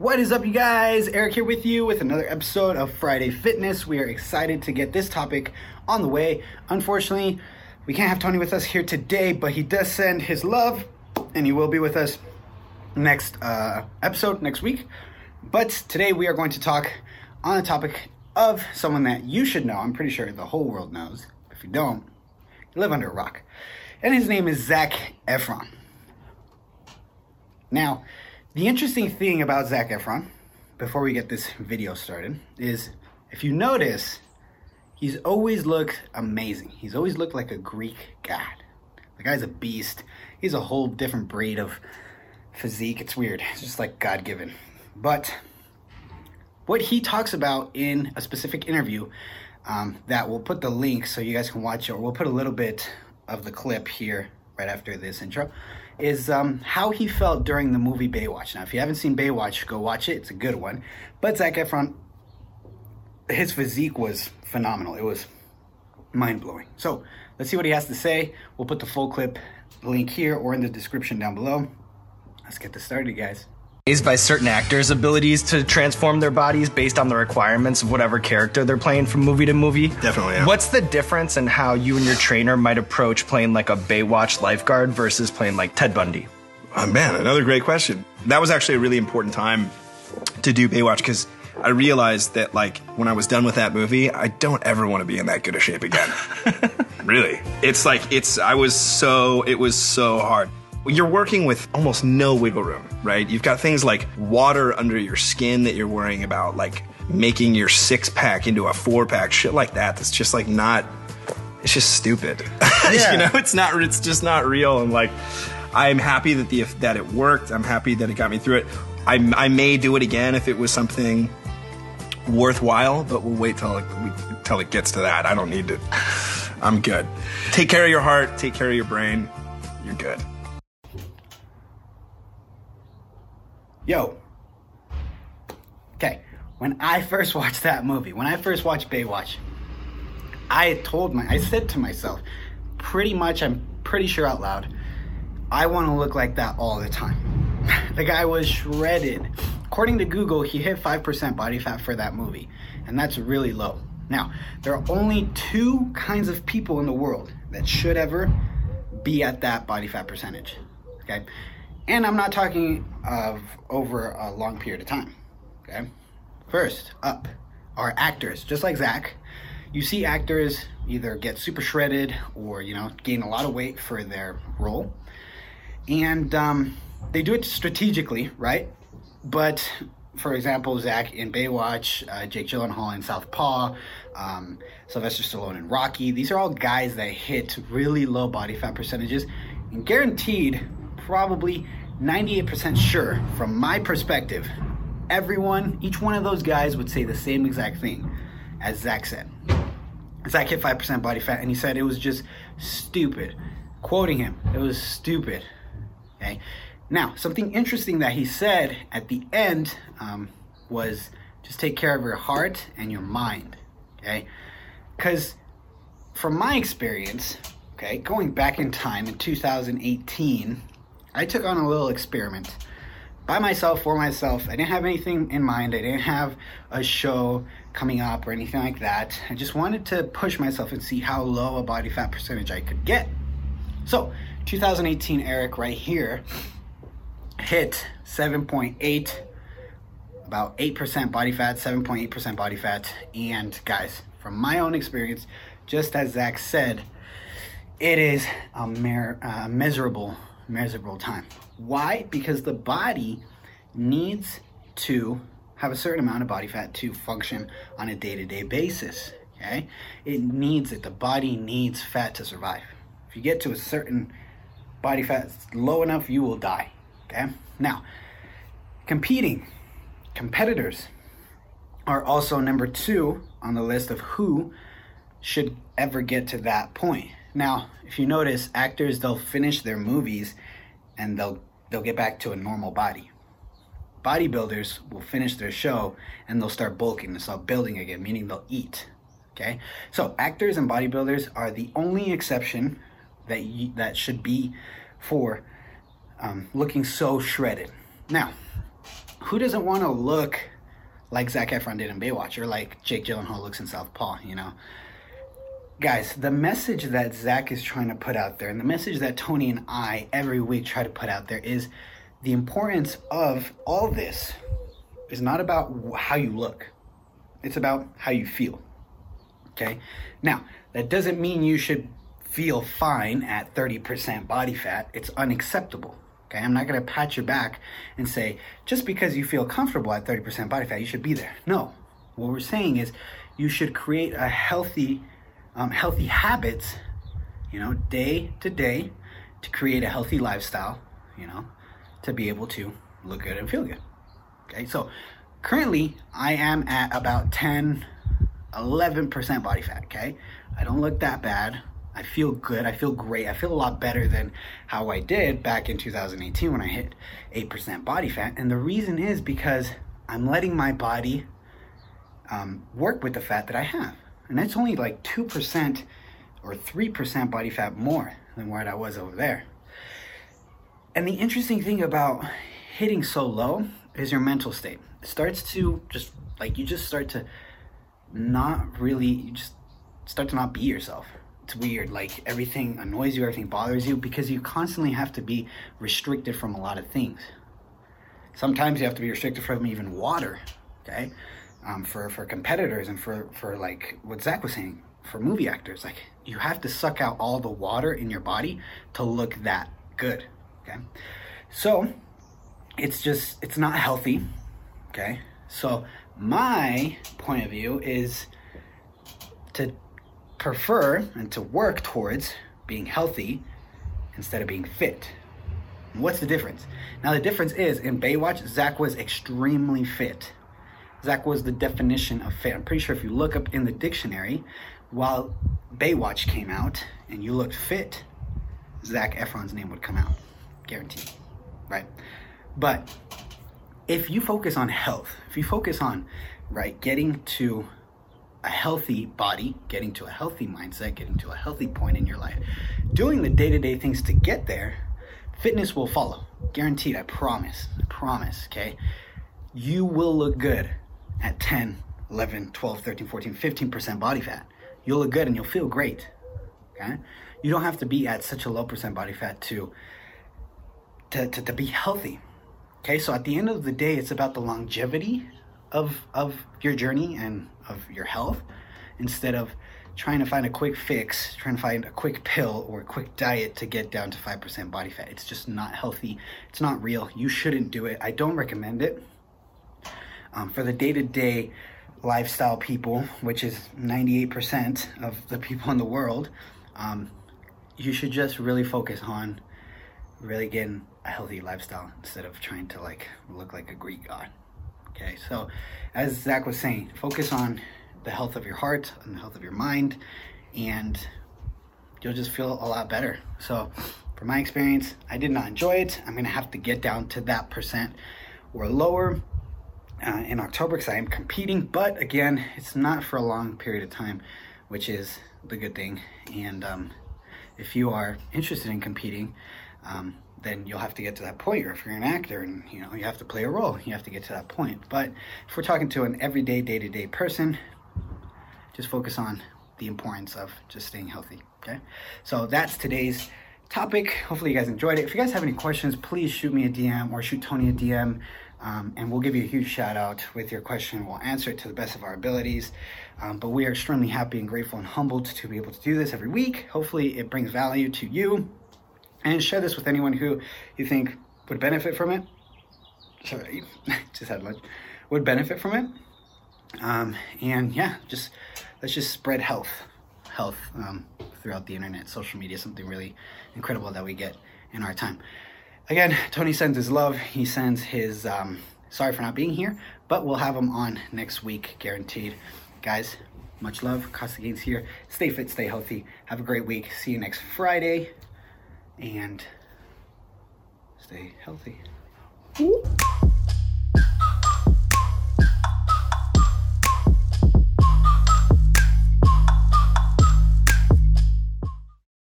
What is up, you guys? Eric here with you with another episode of Friday Fitness. We are excited to get this topic on the way. Unfortunately, we can't have Tony with us here today, but he does send his love, and he will be with us next uh, episode next week. But today we are going to talk on the topic of someone that you should know. I'm pretty sure the whole world knows. If you don't, you live under a rock. And his name is Zac Efron. Now, the interesting thing about Zac Efron, before we get this video started, is if you notice, he's always looked amazing. He's always looked like a Greek god. The guy's a beast. He's a whole different breed of physique. It's weird. It's just like God given. But what he talks about in a specific interview um, that we'll put the link so you guys can watch it, or we'll put a little bit of the clip here right after this intro, is um, how he felt during the movie Baywatch. Now, if you haven't seen Baywatch, go watch it. It's a good one. But Zac Efron, his physique was phenomenal. It was mind blowing. So let's see what he has to say. We'll put the full clip link here or in the description down below. Let's get this started, guys by certain actors' abilities to transform their bodies based on the requirements of whatever character they're playing from movie to movie. Definitely. Yeah. What's the difference in how you and your trainer might approach playing like a Baywatch lifeguard versus playing like Ted Bundy? Oh, man, another great question. That was actually a really important time to do Baywatch because I realized that like when I was done with that movie, I don't ever want to be in that good a shape again. really. It's like it's I was so it was so hard. You're working with almost no wiggle room, right? You've got things like water under your skin that you're worrying about, like making your six pack into a four pack, shit like that. That's just like not, it's just stupid. Yeah. you know, it's not, it's just not real. And like, I'm happy that the, that it worked. I'm happy that it got me through it. I, I may do it again if it was something worthwhile, but we'll wait till it, till it gets to that. I don't need to. I'm good. Take care of your heart. Take care of your brain. You're good. Yo. Okay, when I first watched that movie, when I first watched Baywatch, I told my, I said to myself, pretty much, I'm pretty sure out loud, I want to look like that all the time. the guy was shredded. According to Google, he hit 5% body fat for that movie, and that's really low. Now, there are only two kinds of people in the world that should ever be at that body fat percentage. Okay? And I'm not talking of over a long period of time. Okay? First, up are actors, just like Zac. You see actors either get super shredded or, you know, gain a lot of weight for their role. And um, they do it strategically, right? But for example, Zac in Baywatch, uh, Jake Gyllenhaal in Southpaw, um, Sylvester Stallone in Rocky. These are all guys that hit really low body fat percentages and guaranteed probably 98% sure, from my perspective, everyone, each one of those guys would say the same exact thing as Zac said. Zac hit 5% body fat, and he said it was just stupid. Quoting him, it was stupid. Okay. Now, something interesting that he said at the end um, was just take care of your heart and your mind. Okay. Because from my experience, okay, going back in time in 2018, I took on a little experiment by myself for myself. I didn't have anything in mind. I didn't have a show coming up or anything like that. I just wanted to push myself and see how low a body fat percentage I could get. So, 2018 Eric right here hit 7.8 about 8% body fat, 7.8% body fat. And guys, from my own experience, just as Zac said, it is a mer- uh, miserable miserable time. Why? Because the body needs to have a certain amount of body fat to function on a day to day basis. Okay? It needs it. The body needs fat to survive. If you get to a certain body fat low enough, you will die. Okay? Now, competing competitors are also number two on the list of who should ever get to that point. Now, if you notice, actors they'll finish their movies and they'll they'll get back to a normal body. Bodybuilders will finish their show and they'll start bulking, they'll start building again, meaning they'll eat. Okay, so actors and bodybuilders are the only exception that you, that should be for um, looking so shredded. Now, who doesn't want to look like Zac Efron did in Baywatch or like Jake Gyllenhaal looks in Southpaw, you know? Guys, the message that Zac is trying to put out there and the message that Tony and I every week try to put out there is the importance of all this is not about how you look. It's about how you feel. Okay? Now, that doesn't mean you should feel fine at 30% body fat. It's unacceptable. Okay, I'm not gonna pat your back and say, just because you feel comfortable at 30% body fat, you should be there. No. What we're saying is you should create a healthy, um, healthy habits, you know, day to day to create a healthy lifestyle, you know, to be able to look good and feel good. Okay, so currently I am at about 10, 11% body fat, okay? I don't look that bad. I feel good. I feel great. I feel a lot better than how I did back in 2018 when I hit 8% body fat. And the reason is because I'm letting my body um, work with the fat that I have. And that's only like 2% or 3% body fat more than what I was over there. And the interesting thing about hitting so low is your mental state. It starts to just like you just start to not really, you just start to not be yourself it's weird. Like everything annoys you, everything bothers you because you constantly have to be restricted from a lot of things. Sometimes you have to be restricted from even water, okay? Um, for for competitors and for for like what Zac was saying for movie actors, like you have to suck out all the water in your body to look that good, okay? So it's just it's not healthy, okay? So my point of view is to prefer and to work towards being healthy instead of being fit. What's the difference? Now, the difference is in Baywatch, Zac was extremely fit. Zac was the definition of fit. I'm pretty sure if you look up in the dictionary, while Baywatch came out and you looked fit, Zac Efron's name would come out. Guaranteed. Right? But if you focus on health, if you focus on, right, getting to a healthy body, getting to a healthy mindset, getting to a healthy point in your life, doing the day to day things to get there, fitness will follow. Guaranteed, I promise. I promise, okay? You will look good at 10, 11, 12, 13, 14, 15% body fat. You'll look good and you'll feel great, okay? You don't have to be at such a low percent body fat to, to, to, to be healthy. Okay, so at the end of the day, it's about the longevity of of your journey and of your health instead of trying to find a quick fix, trying to find a quick pill or a quick diet to get down to 5% body fat. It's just not healthy. It's not real. You shouldn't do it. I don't recommend it. Um, for the day to day lifestyle people, which is 98% of the people in the world, um, you should just really focus on really getting a healthy lifestyle instead of trying to like look like a Greek god. Okay, so as Zac was saying, focus on the health of your heart and the health of your mind, and you'll just feel a lot better. So, from my experience, I did not enjoy it. I'm gonna have to get down to that percent or lower uh, in October because I am competing, but again, it's not for a long period of time, which is the good thing. And um, if you are interested in competing, um, then you'll have to get to that point. Or if you're an actor and you know you have to play a role, you have to get to that point. But if we're talking to an everyday, day-to-day person, just focus on the importance of just staying healthy. Okay, so that's today's topic. Hopefully, you guys enjoyed it. If you guys have any questions, please shoot me a DM or shoot Tony a DM. Um, and we'll give you a huge shout out with your question. We'll answer it to the best of our abilities. Um, but we are extremely happy and grateful and humbled to be able to do this every week. Hopefully, it brings value to you and share this with anyone who you think would benefit from it. Sorry, just had lunch. Would benefit from it. Um, and yeah, just let's just spread health, health um, throughout the internet, social media, something really incredible that we get in our time. Again, Tony sends his love. He sends his um, sorry for not being here, but we'll have him on next week, guaranteed. Guys, much love. Costa Gains here. Stay fit, stay healthy. Have a great week. See you next Friday and stay healthy. Ooh.